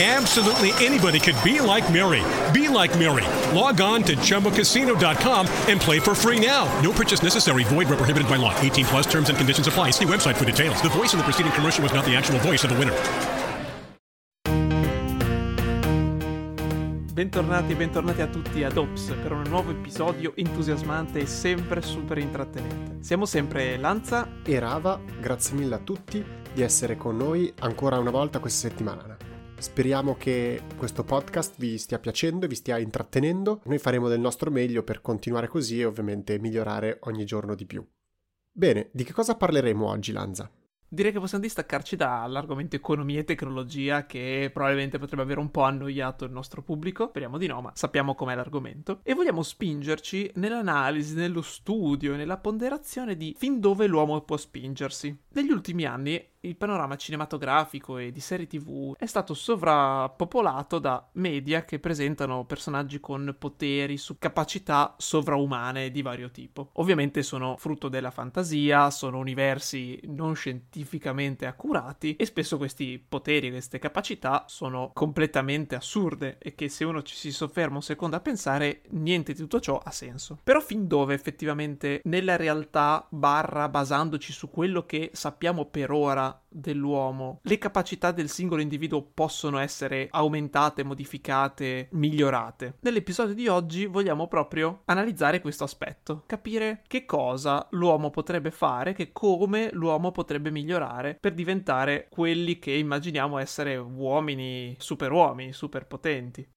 Absolutely anybody could be like Mary. Be like Mary. Log on to ChumboCasino.com and play for free now. No purchase necessary. Void where prohibited by law. 18 plus terms and conditions apply. See website for details. The voice in the preceding commercial was not the actual voice of the winner. Bentornati e bentornati a tutti ad Ops per un nuovo episodio entusiasmante e sempre super intrattenente. Siamo sempre Lanza e Rava, grazie mille a tutti di essere con noi ancora una volta questa settimana. Speriamo che questo podcast vi stia piacendo e vi stia intrattenendo. Noi faremo del nostro meglio per continuare così e ovviamente migliorare ogni giorno di più. Bene, di che cosa parleremo oggi, Lanza? Direi che possiamo distaccarci dall'argomento economia e tecnologia che probabilmente potrebbe aver un po' annoiato il nostro pubblico, speriamo di no, ma sappiamo com'è l'argomento, e vogliamo spingerci nell'analisi, nello studio nella ponderazione di fin dove l'uomo può spingersi. Negli ultimi anni il panorama cinematografico e di serie tv è stato sovrappopolato da media che presentano personaggi con poteri su capacità sovraumane di vario tipo. Ovviamente sono frutto della fantasia, sono universi non scientificamente accurati e spesso questi poteri, queste capacità sono completamente assurde e che se uno ci si sofferma un secondo a pensare niente di tutto ciò ha senso. Però fin dove effettivamente nella realtà barra basandoci su quello che sappiamo per ora dell'uomo, le capacità del singolo individuo possono essere aumentate, modificate, migliorate. Nell'episodio di oggi vogliamo proprio analizzare questo aspetto, capire che cosa l'uomo potrebbe fare, che come l'uomo potrebbe migliorare per diventare quelli che immaginiamo essere uomini, superuomini, superpotenti.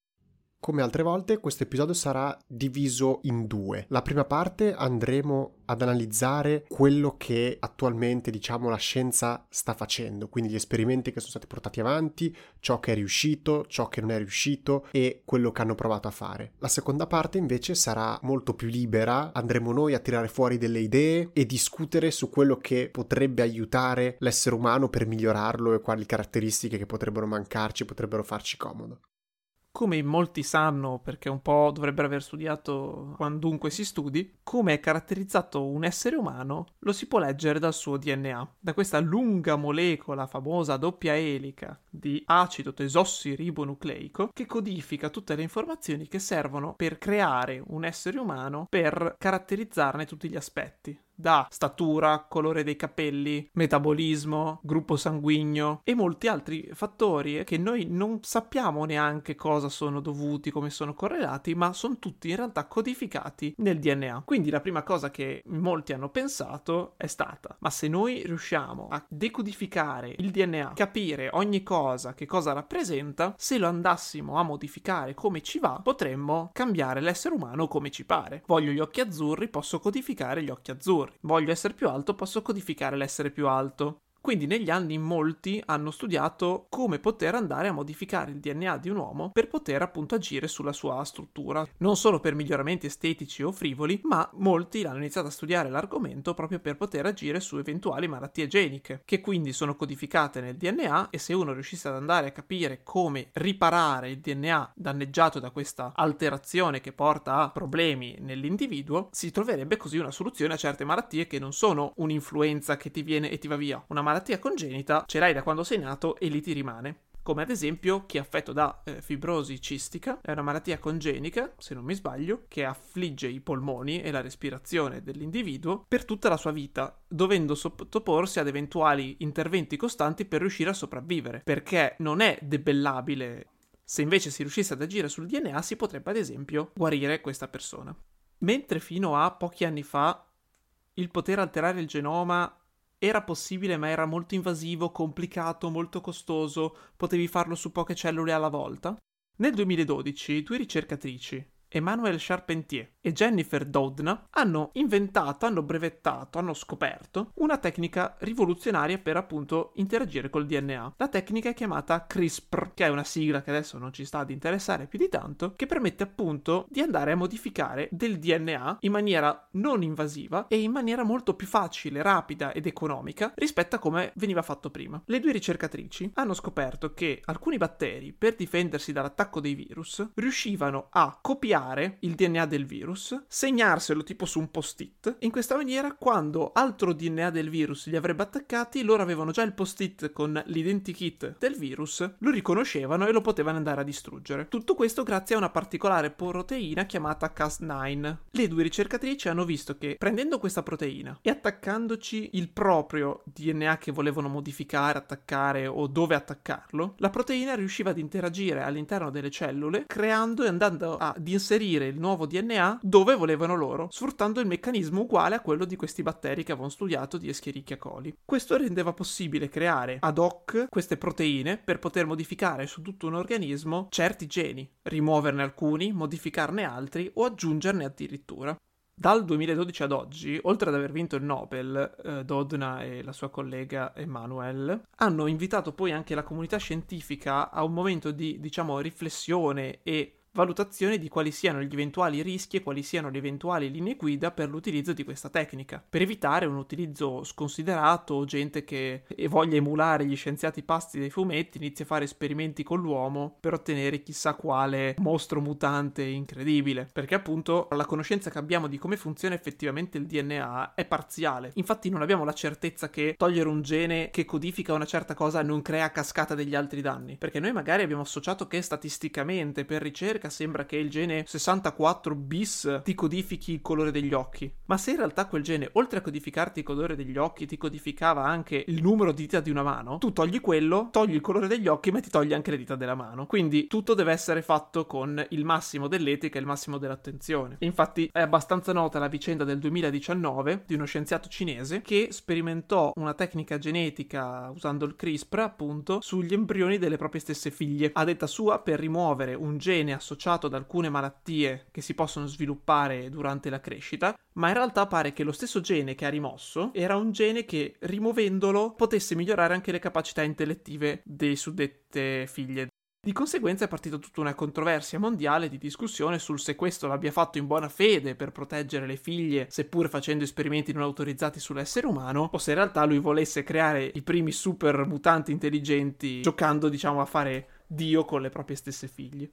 Come altre volte, questo episodio sarà diviso in due. La prima parte andremo ad analizzare quello che attualmente, diciamo, la scienza sta facendo, quindi gli esperimenti che sono stati portati avanti, ciò che è riuscito, ciò che non è riuscito e quello che hanno provato a fare. La seconda parte invece sarà molto più libera, andremo noi a tirare fuori delle idee e discutere su quello che potrebbe aiutare l'essere umano per migliorarlo e quali caratteristiche che potrebbero mancarci, potrebbero farci comodo come in molti sanno, perché un po' dovrebbero aver studiato quandunque si studi, come è caratterizzato un essere umano lo si può leggere dal suo DNA. Da questa lunga molecola famosa doppia elica di acido tesossiribonucleico che codifica tutte le informazioni che servono per creare un essere umano per caratterizzarne tutti gli aspetti da statura, colore dei capelli, metabolismo, gruppo sanguigno e molti altri fattori che noi non sappiamo neanche cosa sono dovuti, come sono correlati, ma sono tutti in realtà codificati nel DNA. Quindi la prima cosa che molti hanno pensato è stata, ma se noi riusciamo a decodificare il DNA, capire ogni cosa, che cosa rappresenta, se lo andassimo a modificare come ci va, potremmo cambiare l'essere umano come ci pare. Voglio gli occhi azzurri, posso codificare gli occhi azzurri voglio essere più alto, posso codificare l'essere più alto. Quindi negli anni molti hanno studiato come poter andare a modificare il DNA di un uomo per poter appunto agire sulla sua struttura, non solo per miglioramenti estetici o frivoli, ma molti hanno iniziato a studiare l'argomento proprio per poter agire su eventuali malattie geniche, che quindi sono codificate nel DNA e se uno riuscisse ad andare a capire come riparare il DNA danneggiato da questa alterazione che porta a problemi nell'individuo, si troverebbe così una soluzione a certe malattie che non sono un'influenza che ti viene e ti va via, una malattia congenita ce l'hai da quando sei nato e lì ti rimane come ad esempio chi è affetto da eh, fibrosi cistica, è una malattia congenica, se non mi sbaglio, che affligge i polmoni e la respirazione dell'individuo per tutta la sua vita, dovendo sottoporsi ad eventuali interventi costanti per riuscire a sopravvivere, perché non è debellabile. Se invece si riuscisse ad agire sul DNA, si potrebbe ad esempio guarire questa persona. Mentre fino a pochi anni fa il poter alterare il genoma era possibile ma era molto invasivo, complicato, molto costoso, potevi farlo su poche cellule alla volta? Nel 2012 due ricercatrici, Emmanuel Charpentier e Jennifer Doudna hanno inventato, hanno brevettato, hanno scoperto una tecnica rivoluzionaria per appunto interagire col DNA. La tecnica è chiamata CRISPR, che è una sigla che adesso non ci sta ad interessare più di tanto, che permette appunto di andare a modificare del DNA in maniera non invasiva e in maniera molto più facile, rapida ed economica rispetto a come veniva fatto prima. Le due ricercatrici hanno scoperto che alcuni batteri, per difendersi dall'attacco dei virus, riuscivano a copiare il DNA del virus, segnarselo tipo su un post-it. In questa maniera, quando altro DNA del virus li avrebbe attaccati, loro avevano già il post-it con l'identikit del virus, lo riconoscevano e lo potevano andare a distruggere. Tutto questo grazie a una particolare proteina chiamata Cas9. Le due ricercatrici hanno visto che prendendo questa proteina e attaccandoci il proprio DNA che volevano modificare, attaccare o dove attaccarlo, la proteina riusciva ad interagire all'interno delle cellule, creando e andando ad inserire il nuovo DNA dove volevano loro, sfruttando il meccanismo uguale a quello di questi batteri che avevano studiato di Escherichia coli. Questo rendeva possibile creare ad hoc queste proteine per poter modificare su tutto un organismo certi geni, rimuoverne alcuni, modificarne altri o aggiungerne addirittura. Dal 2012 ad oggi, oltre ad aver vinto il Nobel, eh, Dodna e la sua collega Emmanuel hanno invitato poi anche la comunità scientifica a un momento di, diciamo, riflessione e valutazione di quali siano gli eventuali rischi e quali siano le eventuali linee guida per l'utilizzo di questa tecnica, per evitare un utilizzo sconsiderato o gente che voglia emulare gli scienziati pasti dei fumetti inizia a fare esperimenti con l'uomo per ottenere chissà quale mostro mutante incredibile, perché appunto la conoscenza che abbiamo di come funziona effettivamente il DNA è parziale. Infatti non abbiamo la certezza che togliere un gene che codifica una certa cosa non crea cascata degli altri danni, perché noi magari abbiamo associato che statisticamente per ricerca ricerca sembra che il gene 64 bis ti codifichi il colore degli occhi. Ma se in realtà quel gene, oltre a codificarti il colore degli occhi, ti codificava anche il numero di dita di una mano, tu togli quello, togli il colore degli occhi, ma ti togli anche le dita della mano. Quindi tutto deve essere fatto con il massimo dell'etica e il massimo dell'attenzione. Infatti è abbastanza nota la vicenda del 2019 di uno scienziato cinese che sperimentò una tecnica genetica usando il CRISPR, appunto, sugli embrioni delle proprie stesse figlie. A detta sua, per rimuovere un gene associato associato ad alcune malattie che si possono sviluppare durante la crescita, ma in realtà pare che lo stesso gene che ha rimosso era un gene che rimuovendolo potesse migliorare anche le capacità intellettive dei suddette figlie. Di conseguenza è partita tutta una controversia mondiale di discussione sul se questo l'abbia fatto in buona fede per proteggere le figlie, seppur facendo esperimenti non autorizzati sull'essere umano, o se in realtà lui volesse creare i primi super mutanti intelligenti giocando, diciamo, a fare Dio con le proprie stesse figlie.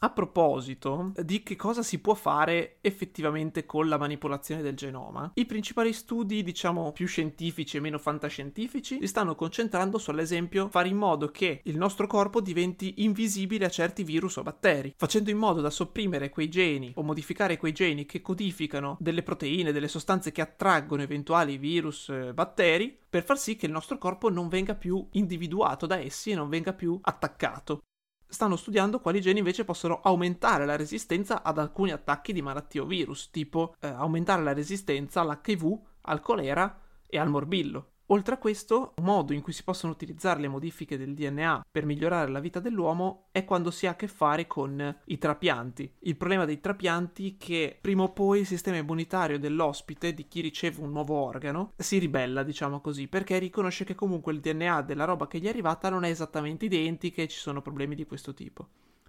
A proposito di che cosa si può fare effettivamente con la manipolazione del genoma, i principali studi, diciamo, più scientifici e meno fantascientifici, si stanno concentrando sull'esempio fare in modo che il nostro corpo diventi invisibile a certi virus o batteri, facendo in modo da sopprimere quei geni o modificare quei geni che codificano delle proteine, delle sostanze che attraggono eventuali virus e batteri, per far sì che il nostro corpo non venga più individuato da essi e non venga più attaccato stanno studiando quali geni invece possono aumentare la resistenza ad alcuni attacchi di malattie o virus, tipo eh, aumentare la resistenza all'HIV, al colera e al morbillo. Oltre a questo, un modo in cui si possono utilizzare le modifiche del DNA per migliorare la vita dell'uomo è quando si ha a che fare con i trapianti. Il problema dei trapianti è che prima o poi il sistema immunitario dell'ospite, di chi riceve un nuovo organo, si ribella, diciamo così, perché riconosce che comunque il DNA della roba che gli è arrivata non è esattamente identica e ci sono problemi di questo tipo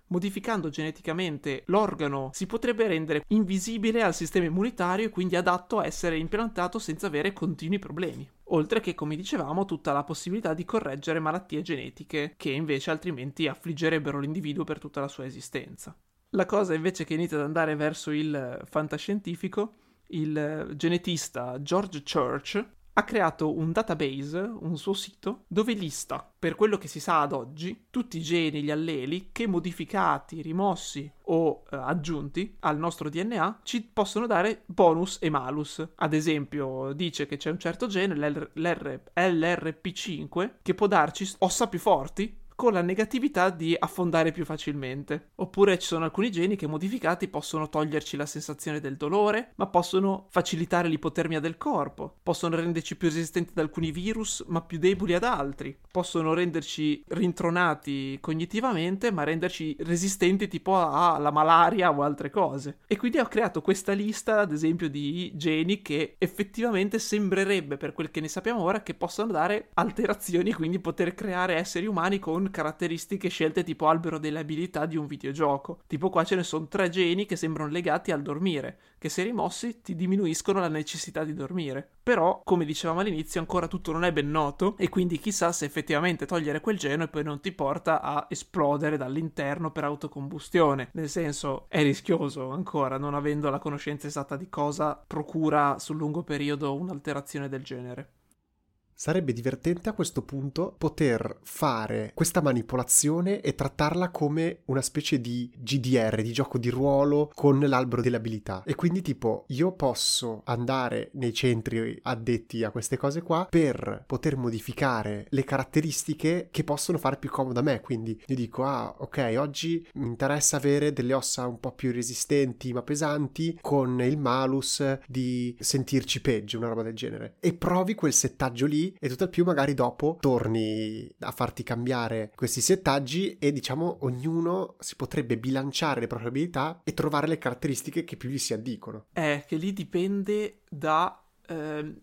modificando geneticamente l'organo si potrebbe rendere invisibile al sistema immunitario e quindi adatto a essere implantato senza avere continui problemi. Oltre che, come dicevamo, tutta la possibilità di correggere malattie genetiche che invece altrimenti affliggerebbero l'individuo per tutta la sua esistenza. La cosa invece che inizia ad andare verso il fantascientifico, il genetista George Church ha creato un database, un suo sito, dove lista, per quello che si sa ad oggi, tutti i geni, gli alleli che modificati, rimossi o eh, aggiunti al nostro DNA ci possono dare bonus e malus. Ad esempio, dice che c'è un certo gene, l'R- l'R- LRP5, che può darci ossa più forti con la negatività di affondare più facilmente. Oppure ci sono alcuni geni che modificati possono toglierci la sensazione del dolore, ma possono facilitare l'ipotermia del corpo, possono renderci più resistenti ad alcuni virus, ma più deboli ad altri, possono renderci rintronati cognitivamente, ma renderci resistenti tipo alla malaria o altre cose. E quindi ho creato questa lista, ad esempio, di geni che effettivamente sembrerebbe, per quel che ne sappiamo ora, che possano dare alterazioni, quindi poter creare esseri umani con caratteristiche scelte tipo albero delle abilità di un videogioco. Tipo qua ce ne sono tre geni che sembrano legati al dormire, che se rimossi ti diminuiscono la necessità di dormire. Però, come dicevamo all'inizio, ancora tutto non è ben noto e quindi chissà se effettivamente togliere quel geno e poi non ti porta a esplodere dall'interno per autocombustione. Nel senso, è rischioso ancora, non avendo la conoscenza esatta di cosa procura sul lungo periodo un'alterazione del genere. Sarebbe divertente a questo punto poter fare questa manipolazione e trattarla come una specie di GDR, di gioco di ruolo con l'albero delle abilità. E quindi tipo io posso andare nei centri addetti a queste cose qua per poter modificare le caratteristiche che possono fare più comodo a me. Quindi io dico ah ok oggi mi interessa avere delle ossa un po' più resistenti ma pesanti con il malus di sentirci peggio, una roba del genere. E provi quel settaggio lì e tutt'al più magari dopo torni a farti cambiare questi settaggi e diciamo ognuno si potrebbe bilanciare le proprie abilità e trovare le caratteristiche che più gli si addicono. È che lì dipende da eh,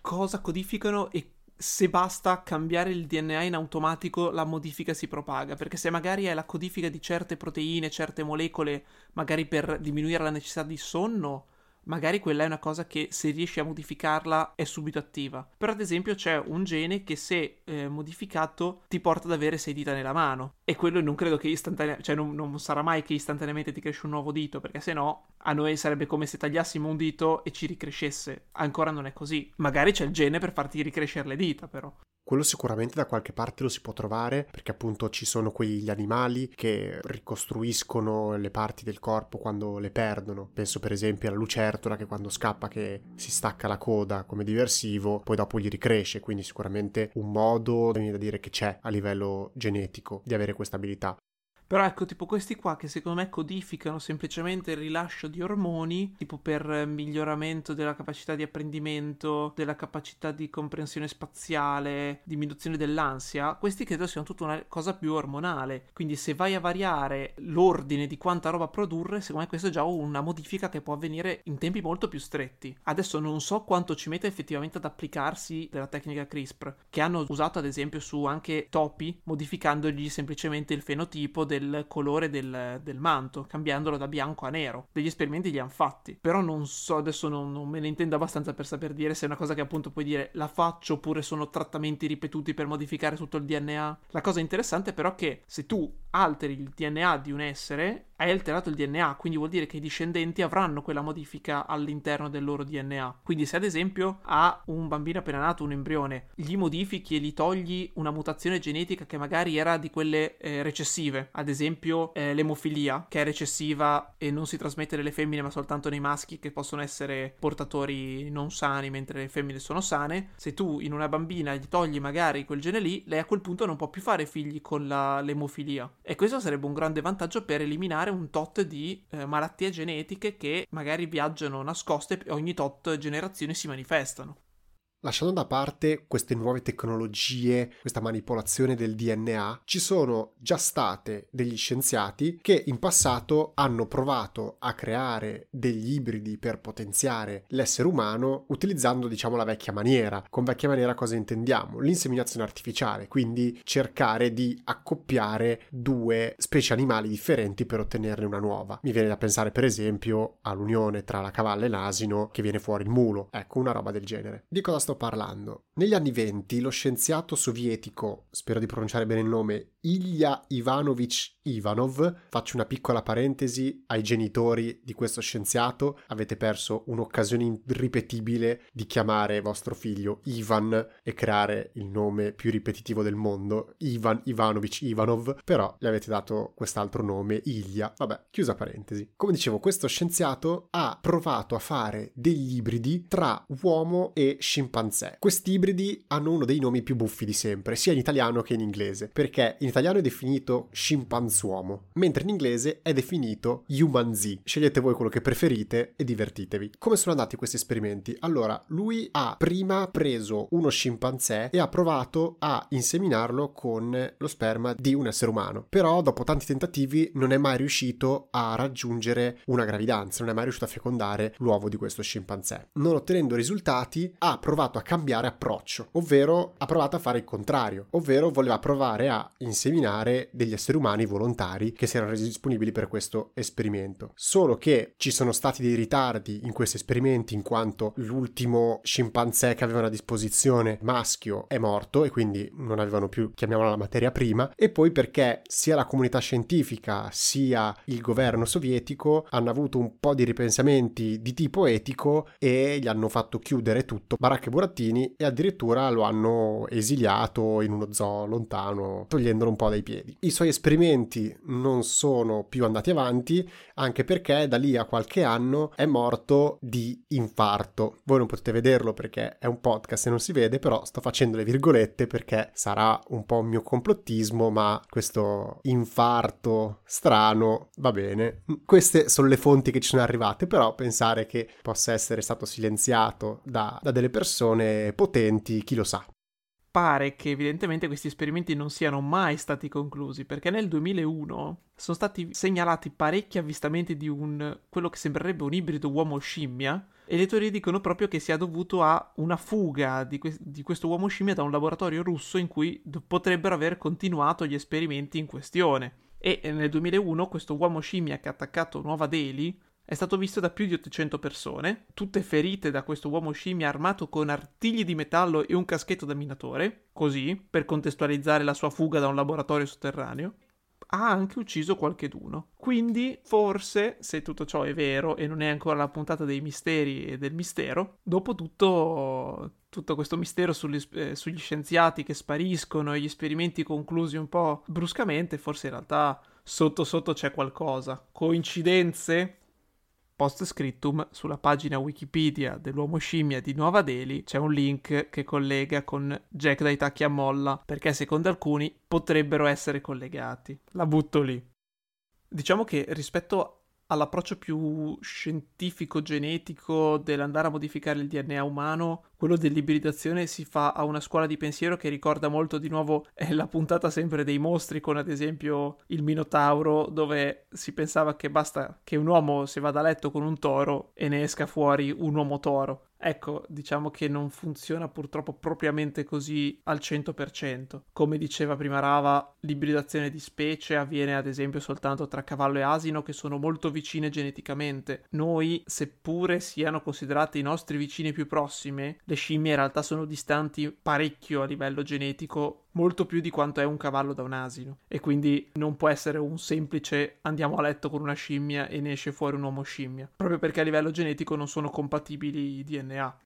cosa codificano e se basta cambiare il DNA in automatico la modifica si propaga, perché se magari è la codifica di certe proteine, certe molecole, magari per diminuire la necessità di sonno, magari quella è una cosa che se riesci a modificarla è subito attiva. Però ad esempio c'è un gene che se eh, modificato ti porta ad avere sei dita nella mano e quello non credo che istantaneamente, cioè non, non, sarà mai che istantaneamente ti cresce un nuovo dito perché se no a noi sarebbe come se tagliassimo un dito e ci ricrescesse. Ancora non è così. Magari c'è il gene per farti ricrescere le dita però. Quello sicuramente da qualche parte lo si può trovare perché appunto ci sono quegli animali che ricostruiscono le parti del corpo quando le perdono. Penso per esempio alla lucertola che quando scappa che si stacca la coda come diversivo, poi dopo gli ricresce, quindi sicuramente un modo da dire che c'è a livello genetico di avere questa abilità. Però ecco, tipo questi qua che secondo me codificano semplicemente il rilascio di ormoni, tipo per miglioramento della capacità di apprendimento, della capacità di comprensione spaziale, diminuzione dell'ansia, questi credo siano tutta una cosa più ormonale. Quindi se vai a variare l'ordine di quanta roba produrre, secondo me questa è già una modifica che può avvenire in tempi molto più stretti. Adesso non so quanto ci mette effettivamente ad applicarsi della tecnica CRISPR, che hanno usato ad esempio su anche topi, modificandogli semplicemente il fenotipo del del colore del, del, manto, cambiandolo da bianco a nero. Degli esperimenti li hanno fatti, però non so, adesso non, non, me ne intendo abbastanza per saper dire se è una cosa che appunto puoi dire la faccio oppure sono trattamenti ripetuti per modificare tutto il DNA. La cosa interessante però è che se tu alteri il DNA di un essere, hai alterato il DNA, quindi vuol dire che i discendenti avranno quella modifica all'interno del loro DNA. Quindi se ad esempio a un bambino appena nato, un embrione, gli modifichi e gli togli una mutazione genetica che magari era di quelle eh, recessive, ad esempio eh, l'emofilia, che è recessiva e non si trasmette nelle femmine ma soltanto nei maschi che possono essere portatori non sani mentre le femmine sono sane, se tu in una bambina gli togli magari quel gene lì, lei a quel punto non può più fare figli con la, l'emofilia. E questo sarebbe un grande vantaggio per eliminare un tot di eh, malattie genetiche che magari viaggiano nascoste e ogni tot generazioni si manifestano. Lasciando da parte queste nuove tecnologie, questa manipolazione del DNA, ci sono già state degli scienziati che in passato hanno provato a creare degli ibridi per potenziare l'essere umano utilizzando diciamo la vecchia maniera. Con vecchia maniera cosa intendiamo? L'inseminazione artificiale, quindi cercare di accoppiare due specie animali differenti per ottenerne una nuova. Mi viene da pensare per esempio all'unione tra la cavalla e l'asino che viene fuori il mulo, ecco una roba del genere. Di cosa sto parlando? Negli anni venti lo scienziato sovietico, spero di pronunciare bene il nome, Ilya Ivanovich Ivanov, faccio una piccola parentesi ai genitori di questo scienziato, avete perso un'occasione irripetibile di chiamare vostro figlio Ivan e creare il nome più ripetitivo del mondo, Ivan Ivanovich Ivanov, però gli avete dato quest'altro nome, Ilya. Vabbè, chiusa parentesi. Come dicevo, questo scienziato ha provato a fare degli ibridi tra uomo e scimpanzé scimpanzé. Questi ibridi hanno uno dei nomi più buffi di sempre, sia in italiano che in inglese, perché in italiano è definito scimpanzuomo, mentre in inglese è definito humanzee. Scegliete voi quello che preferite e divertitevi. Come sono andati questi esperimenti? Allora, lui ha prima preso uno scimpanzé e ha provato a inseminarlo con lo sperma di un essere umano, però dopo tanti tentativi non è mai riuscito a raggiungere una gravidanza, non è mai riuscito a fecondare l'uovo di questo scimpanzé. Non ottenendo risultati, ha provato a cambiare approccio, ovvero ha provato a fare il contrario, ovvero voleva provare a inseminare degli esseri umani volontari che si erano resi disponibili per questo esperimento. Solo che ci sono stati dei ritardi in questi esperimenti in quanto l'ultimo scimpanzé che avevano a disposizione maschio è morto e quindi non avevano più, chiamiamola la materia prima, e poi perché sia la comunità scientifica sia il governo sovietico hanno avuto un po' di ripensamenti di tipo etico e gli hanno fatto chiudere tutto Baracche Burattini e addirittura lo hanno esiliato in uno zoo lontano togliendolo un po' dai piedi. I suoi esperimenti non sono più andati avanti anche perché da lì a qualche anno è morto di infarto. Voi non potete vederlo perché è un podcast e non si vede, però sto facendo le virgolette perché sarà un po' mio complottismo, ma questo infarto strano va bene. Queste sono le fonti che ci sono arrivate, però pensare che possa essere stato silenziato da, da delle persone potenti, chi lo sa pare che evidentemente questi esperimenti non siano mai stati conclusi, perché nel 2001 sono stati segnalati parecchi avvistamenti di un quello che sembrerebbe un ibrido uomo-scimmia e le teorie dicono proprio che sia dovuto a una fuga di, que- di questo uomo scimmia da un laboratorio russo in cui d- potrebbero aver continuato gli esperimenti in questione. E nel 2001 questo uomo scimmia che ha attaccato Nuova Delhi è stato visto da più di 800 persone, tutte ferite da questo uomo scimmia armato con artigli di metallo e un caschetto da minatore, così, per contestualizzare la sua fuga da un laboratorio sotterraneo ha anche ucciso qualcheduno. Quindi, forse, se tutto ciò è vero e non è ancora la puntata dei misteri e del mistero, dopo tutto, tutto questo mistero sugli, eh, sugli scienziati che spariscono e gli esperimenti conclusi un po' bruscamente, forse in realtà sotto sotto c'è qualcosa. Coincidenze? Post scriptum sulla pagina Wikipedia dell'uomo scimmia di Nuova Delhi c'è un link che collega con Jack dai tacchi a molla perché secondo alcuni potrebbero essere collegati. La butto lì. Diciamo che rispetto all'approccio più scientifico-genetico dell'andare a modificare il DNA umano, quello dell'ibridazione si fa a una scuola di pensiero che ricorda molto di nuovo la puntata sempre dei mostri con ad esempio il Minotauro dove si pensava che basta che un uomo si vada a letto con un toro e ne esca fuori un uomo toro. Ecco, diciamo che non funziona purtroppo propriamente così al 100%. Come diceva prima Rava, l'ibridazione di specie avviene ad esempio soltanto tra cavallo e asino che sono molto vicine geneticamente. Noi, seppure siano considerate i nostri vicini più prossimi, le scimmie in realtà sono distanti parecchio a livello genetico molto più di quanto è un cavallo da un asino e quindi non può essere un semplice andiamo a letto con una scimmia e ne esce fuori un uomo scimmia, proprio perché a livello genetico non sono compatibili i DNA.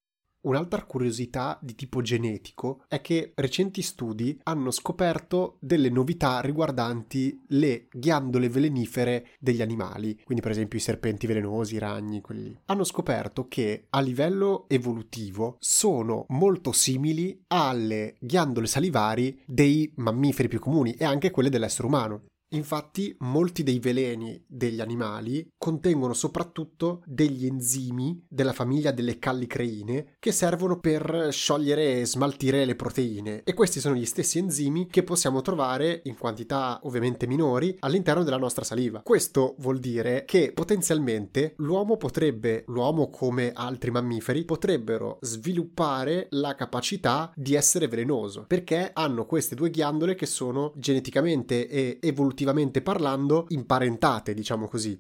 Un'altra curiosità di tipo genetico è che recenti studi hanno scoperto delle novità riguardanti le ghiandole velenifere degli animali, quindi per esempio i serpenti velenosi, i ragni, quelli. Hanno scoperto che a livello evolutivo sono molto simili alle ghiandole salivari dei mammiferi più comuni e anche quelle dell'essere umano. Infatti molti dei veleni degli animali contengono soprattutto degli enzimi della famiglia delle callicreine che servono per sciogliere e smaltire le proteine e questi sono gli stessi enzimi che possiamo trovare in quantità ovviamente minori all'interno della nostra saliva. Questo vuol dire che potenzialmente l'uomo potrebbe, l'uomo come altri mammiferi, potrebbero sviluppare la capacità di essere velenoso perché hanno queste due ghiandole che sono geneticamente e evolutivamente oggettivamente parlando, imparentate, diciamo così.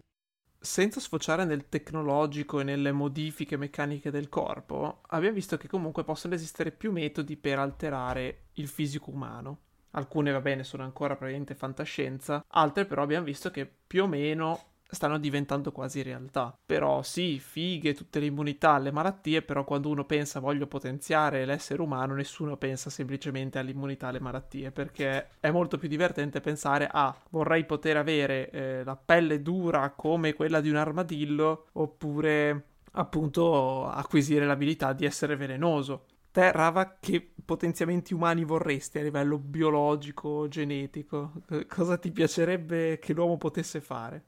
Senza sfociare nel tecnologico e nelle modifiche meccaniche del corpo, abbiamo visto che comunque possono esistere più metodi per alterare il fisico umano. Alcune, va bene, sono ancora probabilmente fantascienza, altre però abbiamo visto che più o meno stanno diventando quasi realtà. Però sì, fighe tutte le immunità alle malattie, però quando uno pensa voglio potenziare l'essere umano, nessuno pensa semplicemente all'immunità alle malattie, perché è molto più divertente pensare a ah, vorrei poter avere eh, la pelle dura come quella di un armadillo, oppure appunto acquisire l'abilità di essere velenoso Te, Rava, che potenziamenti umani vorresti a livello biologico, genetico? Cosa ti piacerebbe che l'uomo potesse fare?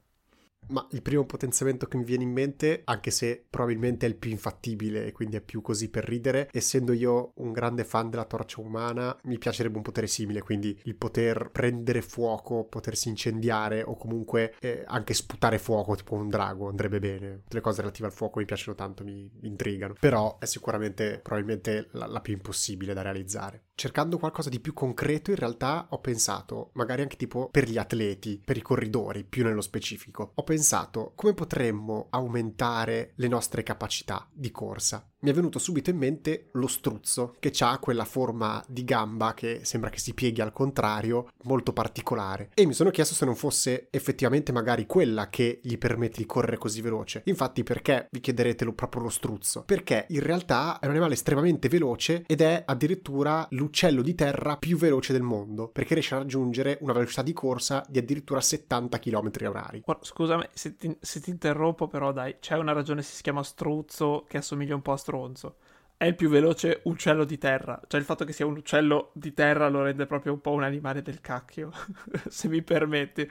Ma il primo potenziamento che mi viene in mente, anche se probabilmente è il più infattibile e quindi è più così per ridere, essendo io un grande fan della torcia umana, mi piacerebbe un potere simile, quindi il poter prendere fuoco, potersi incendiare o comunque eh, anche sputare fuoco, tipo un drago, andrebbe bene. Tutte le cose relative al fuoco mi piacciono tanto, mi, intrigano. Però è sicuramente probabilmente la, la più impossibile da realizzare. Cercando qualcosa di più concreto, in realtà ho pensato, magari anche tipo per gli atleti, per i corridori, più nello specifico. Ho pensato come potremmo aumentare le nostre capacità di corsa mi è venuto subito in mente lo struzzo, che ha quella forma di gamba che sembra che si pieghi al contrario, molto particolare. E mi sono chiesto se non fosse effettivamente magari quella che gli permette di correre così veloce. Infatti, perché vi chiederete proprio lo struzzo? Perché in realtà è un animale estremamente veloce ed è addirittura l'uccello di terra più veloce del mondo, perché riesce a raggiungere una velocità di corsa di addirittura 70 km h Scusami se ti, se ti interrompo, però dai, c'è una ragione si chiama struzzo che assomiglia un po' a struzzo stronzo. È il più veloce uccello di terra. Cioè, il fatto che sia un uccello di terra lo rende proprio un po' un animale del cacchio, se mi permetti.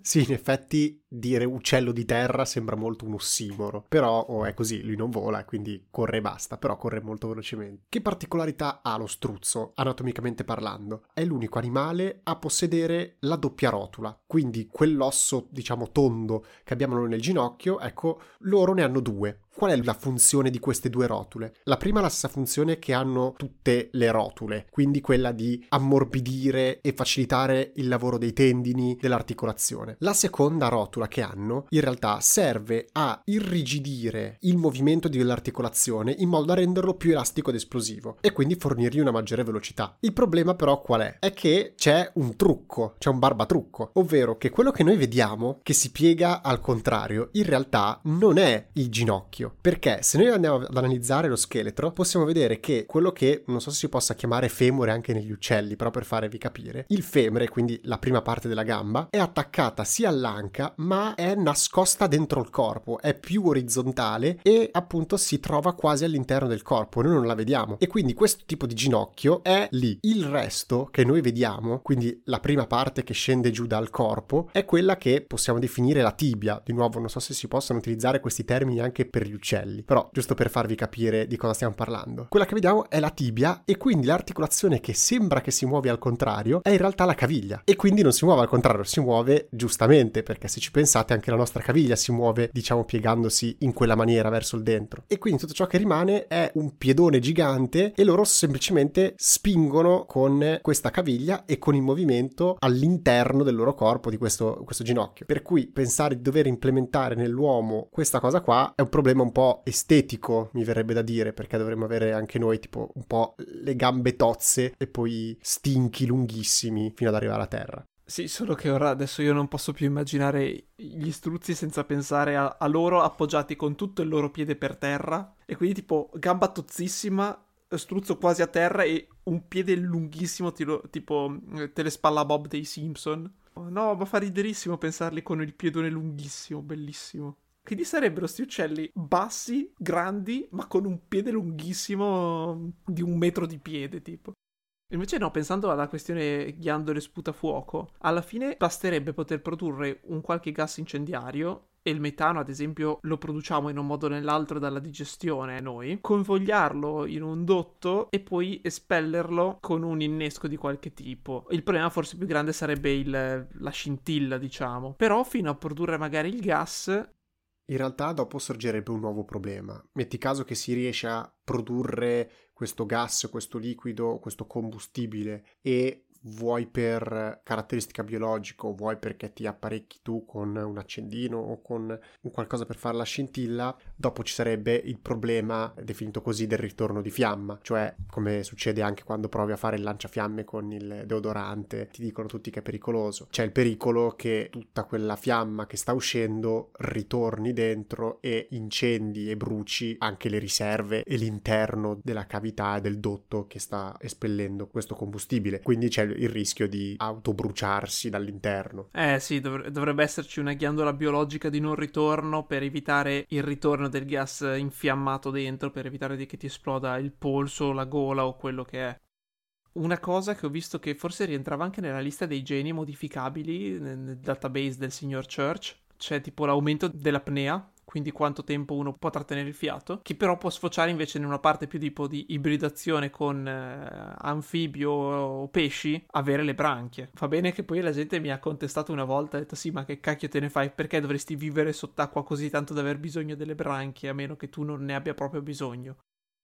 sì, in effetti dire uccello di terra sembra molto un ossimoro. Però oh, è così, lui non vola, quindi corre e basta, però corre molto velocemente. Che particolarità ha lo struzzo, anatomicamente parlando? È l'unico animale a possedere la doppia rotula. Quindi quell'osso, diciamo, tondo che abbiamo noi nel ginocchio, ecco, loro ne hanno due Qual è la funzione di queste due rotule? La prima è la stessa funzione che hanno tutte le rotule, quindi quella di ammorbidire e facilitare il lavoro dei tendini, dell'articolazione. La seconda rotula che hanno in realtà serve a irrigidire il movimento dell'articolazione in modo da renderlo più elastico ed esplosivo e quindi fornirgli una maggiore velocità. Il problema però qual è? È che c'è un trucco, c'è un barbatrucco, ovvero che quello che noi vediamo che si piega al contrario in realtà non è il ginocchio perché se noi andiamo ad analizzare lo scheletro, possiamo vedere che quello che non so se si possa chiamare femore anche negli uccelli, però per farvi capire, il femore, quindi la prima parte della gamba, è attaccata sia all'anca, ma è nascosta dentro il corpo, è più orizzontale e appunto si trova quasi all'interno del corpo, noi non la vediamo. E quindi questo tipo di ginocchio è lì. Il resto che noi vediamo, quindi la prima parte che scende giù dal corpo, è quella che possiamo definire la tibia. Di nuovo, non so se si possono utilizzare questi termini anche per gli uccelli, però giusto per farvi capire di cosa stiamo parlando. Quella che vediamo è la tibia e quindi l'articolazione che sembra che si muove al contrario è in realtà la caviglia. E quindi non si muove al contrario, si muove giustamente perché se ci pensate anche la nostra caviglia si muove diciamo piegandosi in quella maniera verso il dentro. E quindi tutto ciò che rimane è un piedone gigante e loro semplicemente spingono con questa caviglia e con il movimento all'interno del loro corpo di questo, questo ginocchio. Per cui pensare di dover implementare nell'uomo questa cosa qua è un problema un un po' estetico, mi verrebbe da dire, perché dovremmo avere anche noi tipo un po' le gambe tozze e poi stinchi lunghissimi fino ad arrivare a terra. Sì, solo che ora adesso io non posso più immaginare gli struzzi senza pensare a, a loro appoggiati con tutto il loro piede per terra e quindi tipo gamba tozzissima, struzzo quasi a terra e un piede lunghissimo tiro, tipo telespalla Bob dei Simpson. No, ma fa riderissimo pensarli con il piedone lunghissimo, bellissimo. Quindi sarebbero sti uccelli bassi, grandi, ma con un piede lunghissimo di un metro di piede, tipo. Invece no, pensando alla questione ghiandole sputafuoco, alla fine basterebbe poter produrre un qualche gas incendiario e il metano ad esempio lo produciamo in un modo o nell'altro dalla digestione noi, convogliarlo in un dotto e poi espellerlo con un innesco di qualche tipo. Il problema forse più grande sarebbe il, la scintilla, diciamo. Però fino a produrre magari il gas in realtà dopo sorgerebbe un nuovo problema. Metti caso che si riesce a produrre questo gas, questo liquido, questo combustibile e vuoi per caratteristica biologica vuoi perché ti apparecchi tu con un accendino o con un qualcosa per fare la scintilla, dopo ci sarebbe il problema definito così del ritorno di fiamma, cioè come succede anche quando provi a fare il lanciafiamme con il deodorante, ti dicono tutti che è pericoloso. C'è il pericolo che tutta quella fiamma che sta uscendo ritorni dentro e incendi e bruci anche le riserve e l'interno della cavità e del dotto che sta espellendo questo combustibile. Quindi c'è il rischio di autobruciarsi dall'interno. Eh sì, dov- dovrebbe esserci una ghiandola biologica di non ritorno per evitare il ritorno del gas infiammato dentro, per evitare che ti esploda il polso, la gola o quello che è. Una cosa che ho visto che forse rientrava anche nella lista dei geni modificabili nel database del signor Church, c'è tipo l'aumento dell'apnea, quindi quanto tempo uno può trattenere il fiato, che però può sfociare invece in una parte più tipo di ibridazione con eh, anfibio o pesci, avere le branchie. Fa bene che poi la gente mi ha contestato una volta ha detto sì ma che cacchio te ne fai, perché dovresti vivere sott'acqua così tanto da aver bisogno delle branchie a meno che tu non ne abbia proprio bisogno.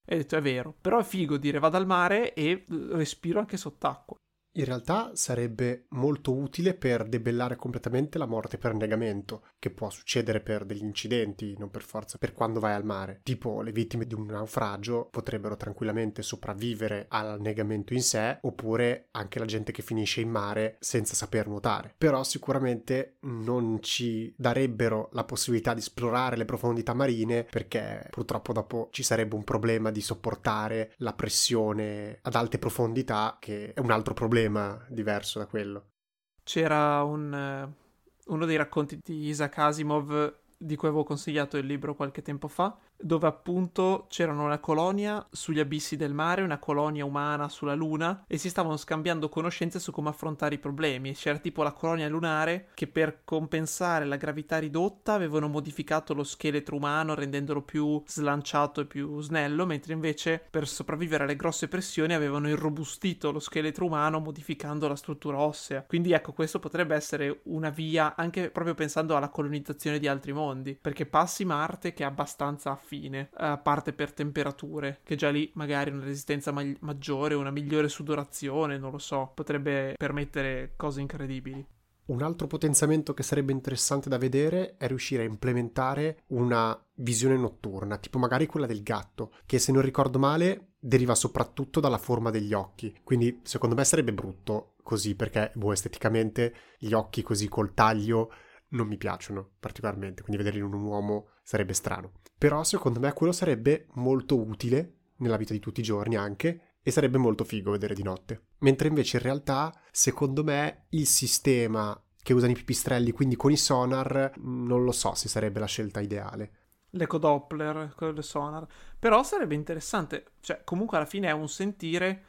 E ho detto è vero, però è figo dire vado al mare e respiro anche sott'acqua. In realtà sarebbe molto utile per debellare completamente la morte per annegamento, che può succedere per degli incidenti, non per forza per quando vai al mare. Tipo le vittime di un naufragio potrebbero tranquillamente sopravvivere all'annegamento in sé, oppure anche la gente che finisce in mare senza saper nuotare. Però sicuramente non ci darebbero la possibilità di esplorare le profondità marine perché purtroppo dopo ci sarebbe un problema di sopportare la pressione ad alte profondità che è un altro problema tema diverso da quello. C'era un, uh, uno dei racconti di Isaac Asimov di cui avevo consigliato il libro qualche tempo fa, dove appunto c'erano una colonia sugli abissi del mare, una colonia umana sulla Luna e si stavano scambiando conoscenze su come affrontare i problemi. C'era tipo la colonia lunare che per compensare la gravità ridotta avevano modificato lo scheletro umano rendendolo più slanciato e più snello, mentre invece per sopravvivere alle grosse pressioni avevano irrobustito lo scheletro umano modificando la struttura ossea. Quindi ecco, questo potrebbe essere una via anche proprio pensando alla colonizzazione di altri mondi, perché passi Marte che è abbastanza fine, a parte per temperature, che già lì magari una resistenza ma- maggiore, una migliore sudorazione, non lo so, potrebbe permettere cose incredibili. Un altro potenziamento che sarebbe interessante da vedere è riuscire a implementare una visione notturna, tipo magari quella del gatto, che se non ricordo male deriva soprattutto dalla forma degli occhi. Quindi secondo me sarebbe brutto così perché boh, esteticamente gli occhi così col taglio non mi piacciono particolarmente, quindi vederli in un uomo sarebbe strano. Però secondo me quello sarebbe molto utile nella vita di tutti i giorni anche e sarebbe molto figo vedere di notte. Mentre invece in realtà, secondo me, il sistema che usano i pipistrelli, quindi con i sonar, non lo so se sarebbe la scelta ideale. L'eco Doppler, quello del sonar. Però sarebbe interessante, cioè comunque alla fine è un sentire,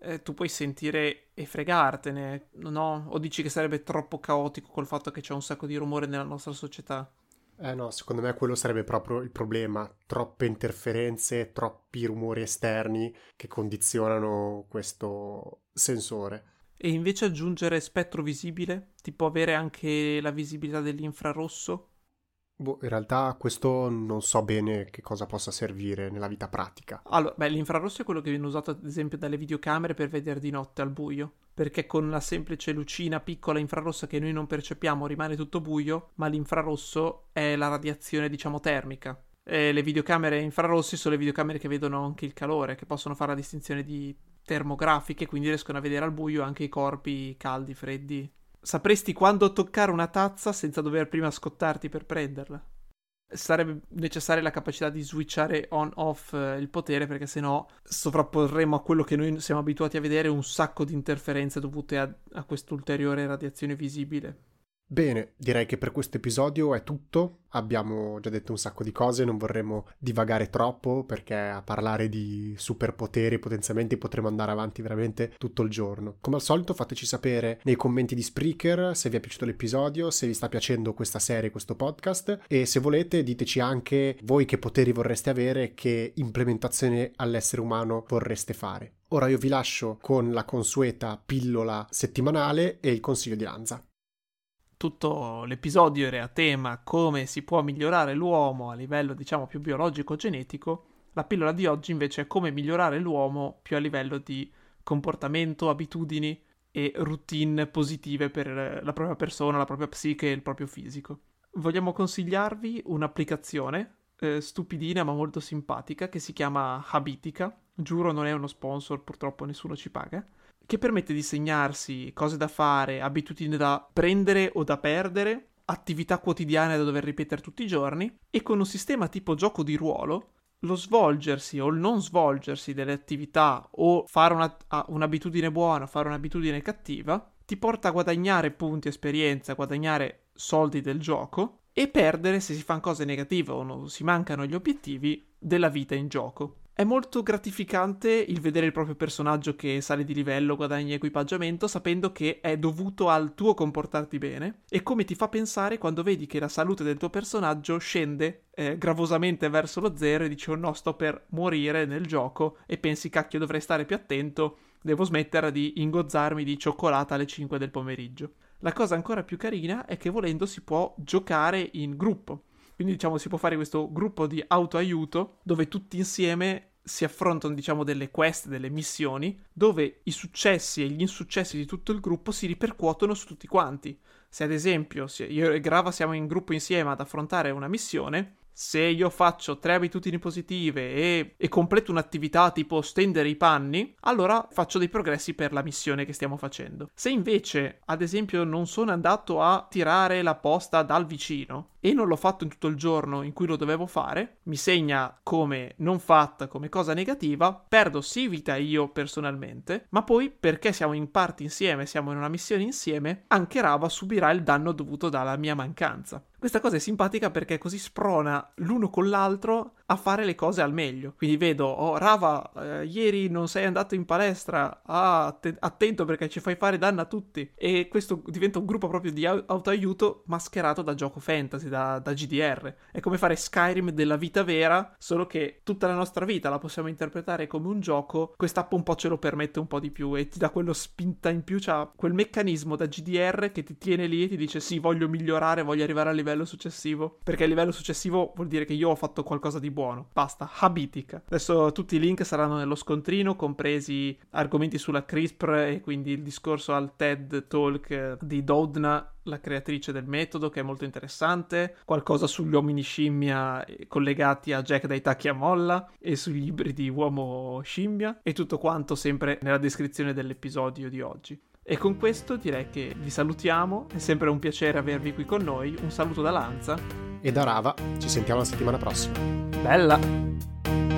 eh, tu puoi sentire e fregartene, no? O dici che sarebbe troppo caotico col fatto che c'è un sacco di rumore nella nostra società? Eh no, secondo me quello sarebbe proprio il problema. Troppe interferenze, troppi rumori esterni che condizionano questo sensore. E invece aggiungere spettro visibile, tipo avere anche la visibilità dell'infrarosso? Boh, in realtà questo non so bene che cosa possa servire nella vita pratica. Allora, beh, l'infrarosso è quello che viene usato ad esempio dalle videocamere per vedere di notte al buio, perché con la semplice lucina piccola infrarossa che noi non percepiamo rimane tutto buio, ma l'infrarosso è la radiazione, diciamo, termica. E le videocamere infrarossi sono le videocamere che vedono anche il calore, che possono fare la distinzione di termografiche, quindi riescono a vedere al buio anche i corpi caldi, freddi, Sapresti quando toccare una tazza senza dover prima scottarti per prenderla. Sarebbe necessaria la capacità di switchare on-off eh, il potere perché sennò sovrapporremo a quello che noi siamo abituati a vedere un sacco di interferenze dovute a, a quest'ulteriore radiazione visibile. Bene, direi che per questo episodio è tutto. Abbiamo già detto un sacco di cose, non vorremmo divagare troppo perché a parlare di superpoteri e potenziamenti potremo andare avanti veramente tutto il giorno. Come al solito fateci sapere nei commenti di Spreaker se vi è piaciuto l'episodio, se vi sta piacendo questa serie, questo podcast e se volete diteci anche voi che poteri vorreste avere, che implementazione all'essere umano vorreste fare. Ora io vi lascio con la consueta pillola settimanale e il consiglio di Lanza tutto l'episodio era a tema come si può migliorare l'uomo a livello diciamo più biologico-genetico, la pillola di oggi invece è come migliorare l'uomo più a livello di comportamento, abitudini e routine positive per la propria persona, la propria psiche e il proprio fisico. Vogliamo consigliarvi un'applicazione eh, stupidina ma molto simpatica che si chiama Habitica. Giuro non è uno sponsor, purtroppo nessuno ci paga che permette di segnarsi cose da fare, abitudini da prendere o da perdere, attività quotidiane da dover ripetere tutti i giorni e con un sistema tipo gioco di ruolo lo svolgersi o il non svolgersi delle attività o fare una, un'abitudine buona, fare un'abitudine cattiva, ti porta a guadagnare punti esperienza, guadagnare soldi del gioco e perdere se si fanno cose negative o non si mancano gli obiettivi della vita in gioco. È molto gratificante il vedere il proprio personaggio che sale di livello, guadagna equipaggiamento, sapendo che è dovuto al tuo comportarti bene e come ti fa pensare quando vedi che la salute del tuo personaggio scende eh, gravosamente verso lo zero e dici oh no sto per morire nel gioco e pensi cacchio dovrei stare più attento, devo smettere di ingozzarmi di cioccolata alle 5 del pomeriggio. La cosa ancora più carina è che volendo si può giocare in gruppo. Quindi diciamo si può fare questo gruppo di autoaiuto dove tutti insieme si affrontano diciamo delle quest, delle missioni, dove i successi e gli insuccessi di tutto il gruppo si ripercuotono su tutti quanti. Se ad esempio io e Grava siamo in gruppo insieme ad affrontare una missione, se io faccio tre abitudini positive e, e, completo un'attività tipo stendere i panni, allora faccio dei progressi per la missione che stiamo facendo. Se invece, ad esempio, non sono andato a tirare la posta dal vicino e non l'ho fatto in tutto il giorno in cui lo dovevo fare, mi segna come non fatta, come cosa negativa, perdo sì vita io personalmente, ma poi perché siamo in parte insieme, siamo in una missione insieme, anche Rava subirà il danno dovuto dalla mia mancanza. Questa cosa è simpatica perché così sprona l'uno con l'altro a fare le cose al meglio. Quindi vedo, oh Rava, eh, ieri non sei andato in palestra, ah, att- attento perché ci fai fare danno a tutti. E questo diventa un gruppo proprio di autoaiuto mascherato da gioco fantasy, da, da GDR. È come fare Skyrim della vita vera, solo che tutta la nostra vita la possiamo interpretare come un gioco. Quest'app un po' ce lo permette un po' di più e ti dà quello spinta in più, c'ha quel meccanismo da GDR che ti tiene lì e ti dice sì, voglio migliorare, voglio arrivare a livello livello successivo. Perché il livello successivo vuol dire che io ho fatto qualcosa di buono. Basta, Habitica. Adesso tutti i link saranno nello scontrino, compresi argomenti sulla CRISPR e quindi il discorso al TED Talk di Dodna la creatrice del metodo, che è molto interessante, qualcosa sugli uomini scimmia collegati a Jack dai tacchi a molla e sugli ibridi uomo scimmia e tutto quanto sempre nella descrizione dell'episodio di oggi. E con questo direi che vi salutiamo, è sempre un piacere avervi qui con noi, un saluto da Lanza. E da Rava, ci sentiamo la settimana prossima. Bella!